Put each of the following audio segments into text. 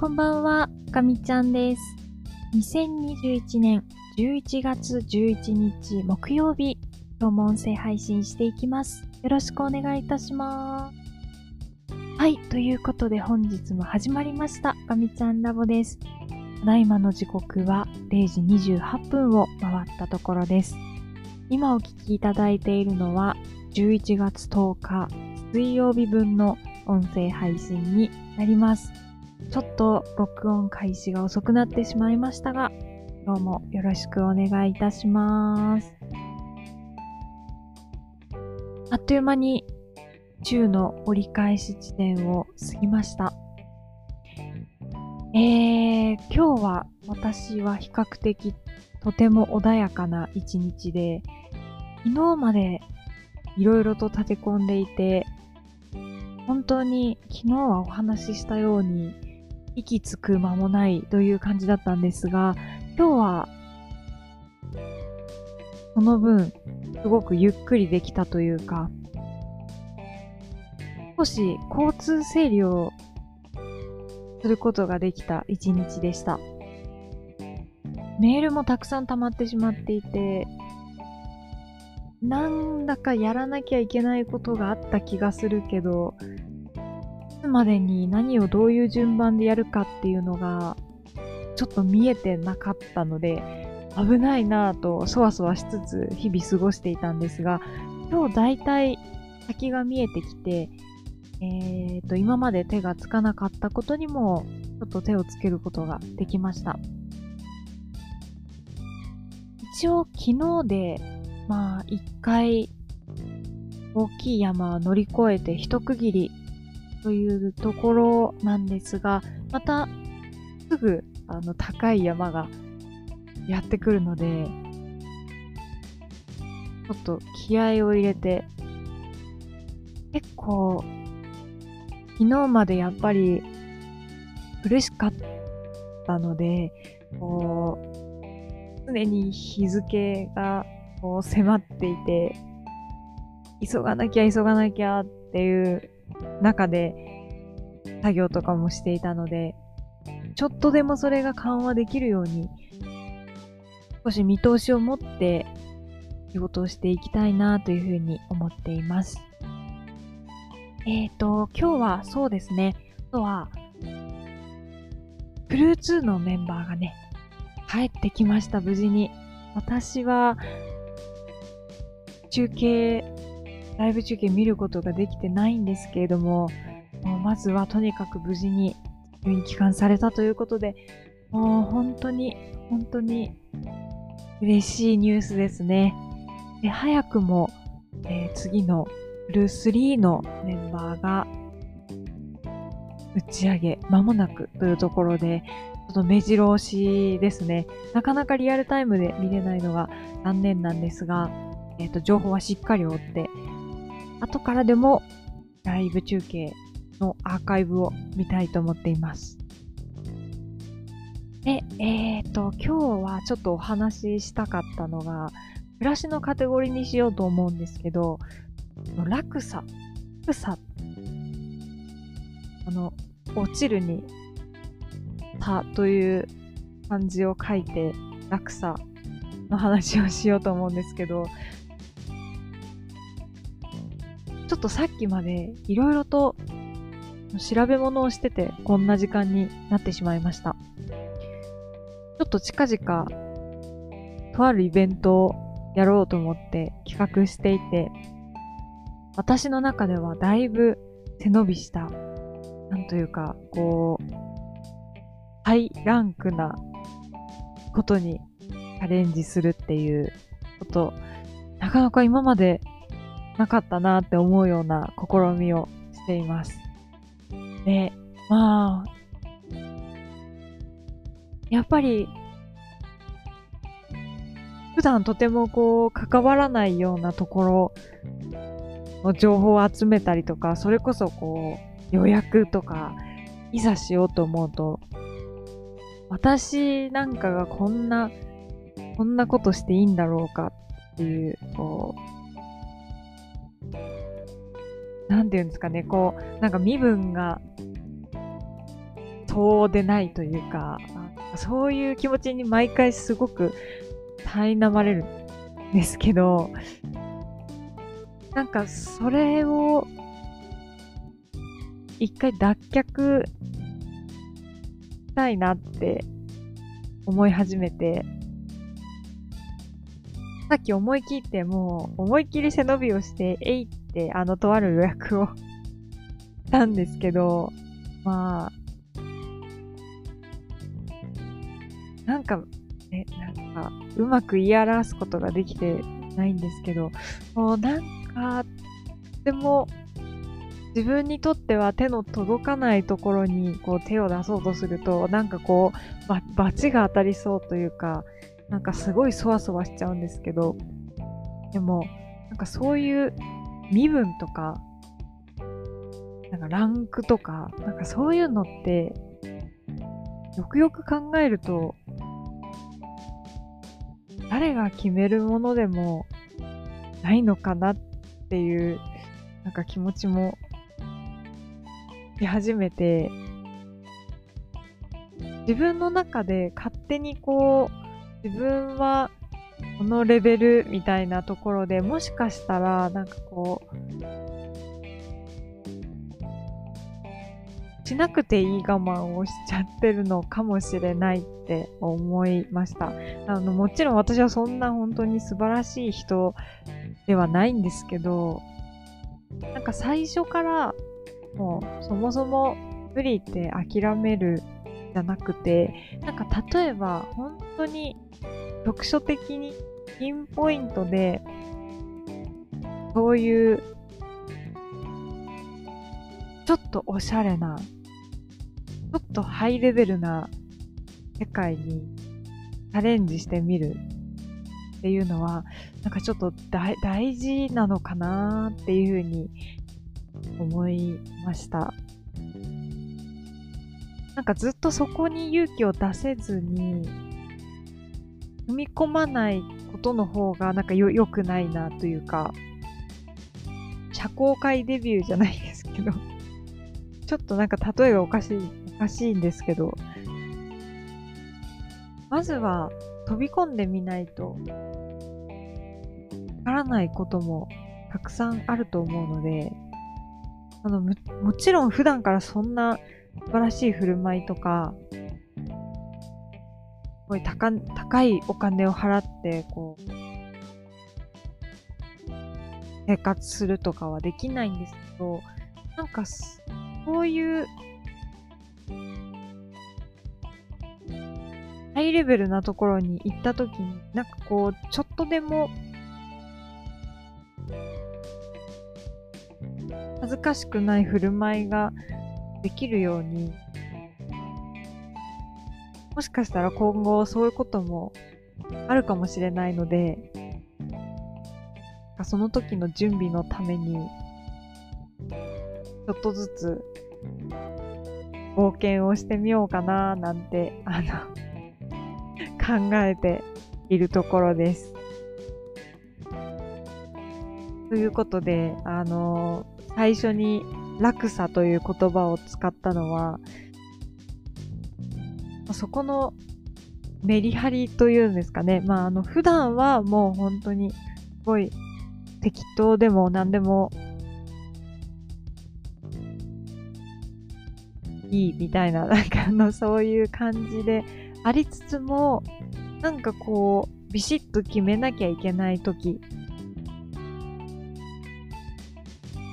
こんばんは、かみちゃんです。2021年11月11日木曜日、今日も音声配信していきます。よろしくお願いいたします。はい、ということで本日も始まりました、かみちゃんラボです。ただいまの時刻は0時28分を回ったところです。今お聞きいただいているのは11月10日水曜日分の音声配信になります。ちょっと録音開始が遅くなってしまいましたが、今日もよろしくお願いいたします。あっという間に週の折り返し地点を過ぎました。えー、今日は私は比較的とても穏やかな一日で、昨日までいろいろと立て込んでいて、本当に昨日はお話ししたように息つく間もないという感じだったんですが、今日はその分すごくゆっくりできたというか、少し交通整理をすることができた一日でした。メールもたくさん溜まってしまっていて、なんだかやらなきゃいけないことがあった気がするけど、つまでに何をどういう順番でやるかっていうのが、ちょっと見えてなかったので、危ないなぁと、そわそわしつつ日々過ごしていたんですが、今日だいたい先が見えてきて、えーと、今まで手がつかなかったことにも、ちょっと手をつけることができました。一応昨日で、まあ一回大きい山を乗り越えて一区切りというところなんですが、またすぐあの高い山がやってくるので、ちょっと気合を入れて、結構昨日までやっぱり苦しかったので、こう、常に日付がこう迫っていて、急がなきゃ急がなきゃっていう中で作業とかもしていたので、ちょっとでもそれが緩和できるように、少し見通しを持って仕事をしていきたいなというふうに思っています。えっ、ー、と、今日はそうですね、あとは、クルー2のメンバーがね、帰ってきました、無事に。私は、中継、ライブ中継見ることができてないんですけれども、もまずはとにかく無事に入院帰還されたということで、もう本当に、本当に嬉しいニュースですね。で早くも、えー、次のルー3のメンバーが打ち上げ間もなくというところで、ちょっと目白押しですね。なかなかリアルタイムで見れないのが残念なんですが、えっ、ー、と、情報はしっかり追って、後からでもライブ中継のアーカイブを見たいと思っています。で、えっ、ー、と、今日はちょっとお話ししたかったのが、暮らしのカテゴリーにしようと思うんですけど、落差、落差、あの、落ちるに、たという漢字を書いて、落差の話をしようと思うんですけど、っとさっきまでいろいろと調べ物をしてて、こんな時間になってしまいました。ちょっと近々、とあるイベントをやろうと思って企画していて、私の中ではだいぶ背伸びした、なんというか、こう、ハイランクなことにチャレンジするっていうこと、なかなか今までなかったなって思うような試みをしています。で、まあ、やっぱり、普段とてもこう、関わらないようなところの情報を集めたりとか、それこそこう、予約とか、いざしようと思うと、私なんかがこんな、こんなことしていいんだろうかっていう、こう、なんていうんですかね、こう、なんか身分が、そうでないというか、そういう気持ちに毎回すごく苛まれるんですけど、なんかそれを一回脱却したいなって思い始めて、さっき思い切ってもう思いっきり背伸びをして、えいっあのとある予約を。したんですけど、まあ、なんか、ね、なんか、うまく言い表すことができてないんですけど、もうなんか、でも、自分にとっては手の届かないところにこう手を出そうとすると、なんかこう、ば、罰が当たりそうというか、なんかすごいそわそわしちゃうんですけど、でも、なんかそういう身分とか、なんかランクとか、なんかそういうのって、よくよく考えると、誰が決めるものでもないのかなっていう、なんか気持ちも出始めて、自分の中で勝手にこう、自分はこのレベルみたいなところでもしかしたらなんかこうしなくていい我慢をしちゃってるのかもしれないって思いました。あの、もちろん私はそんな本当に素晴らしい人ではないんですけど、なんか最初からもうそもそも無理って諦めるじゃなくて、なんか例えば本当に読書的にピンポイントでそういうちょっとおしゃれなちょっとハイレベルな世界にチャレンジしてみるっていうのは、なんかちょっと大事なのかなっていうふうに思いました。なんかずっとそこに勇気を出せずに、踏み込まないことの方がなんかよ良くないなというか、社交界デビューじゃないですけど、ちょっとなんか例えがおかしい難しいんですけど、まずは飛び込んでみないと、わからないこともたくさんあると思うので、あの、もちろん普段からそんな素晴らしい振る舞いとか、すごい高高いお金を払って、こう、生活するとかはできないんですけど、なんか、そういうハイレベルなところに行った時に、なんかこう、ちょっとでも、恥ずかしくない振る舞いができるように、もしかしたら今後そういうこともあるかもしれないので、その時の準備のために、ちょっとずつ冒険をしてみようかななんて、あの 考えているところです。ということで、あのー、最初に落差という言葉を使ったのは、そこのメリハリというんですかね。まあ、あの、普段はもう本当にすごい適当でも何でもいいみたいな、なんかあの、そういう感じでありつつも、なんかこう、ビシッと決めなきゃいけない時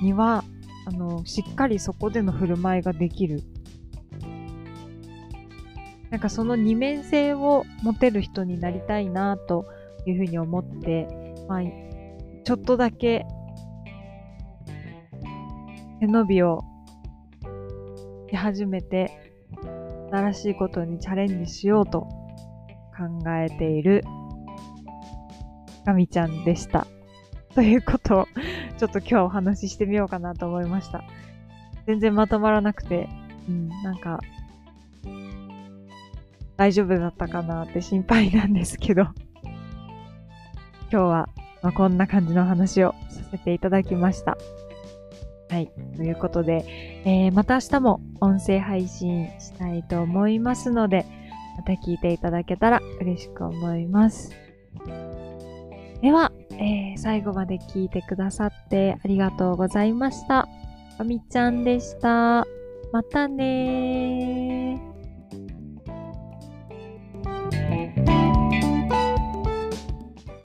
には、あの、しっかりそこでの振る舞いができる。なんかその二面性を持てる人になりたいなというふうに思って、まあ、ちょっとだけ背伸びをし始めて、新しいことにチャレンジしようと考えているガミちゃんでした。ということを、ちょっと今日お話ししてみようかなと思いました。全然まとまらなくて、うん、なんか、大丈夫だったかなって心配なんですけど、今日は、まあ、こんな感じの話をさせていただきました。はい。ということで、えー、また明日も音声配信したいと思いますので、また聞いていただけたら嬉しく思います。では、えー、最後まで聞いてくださってありがとうございました。あみちゃんでした。またねー。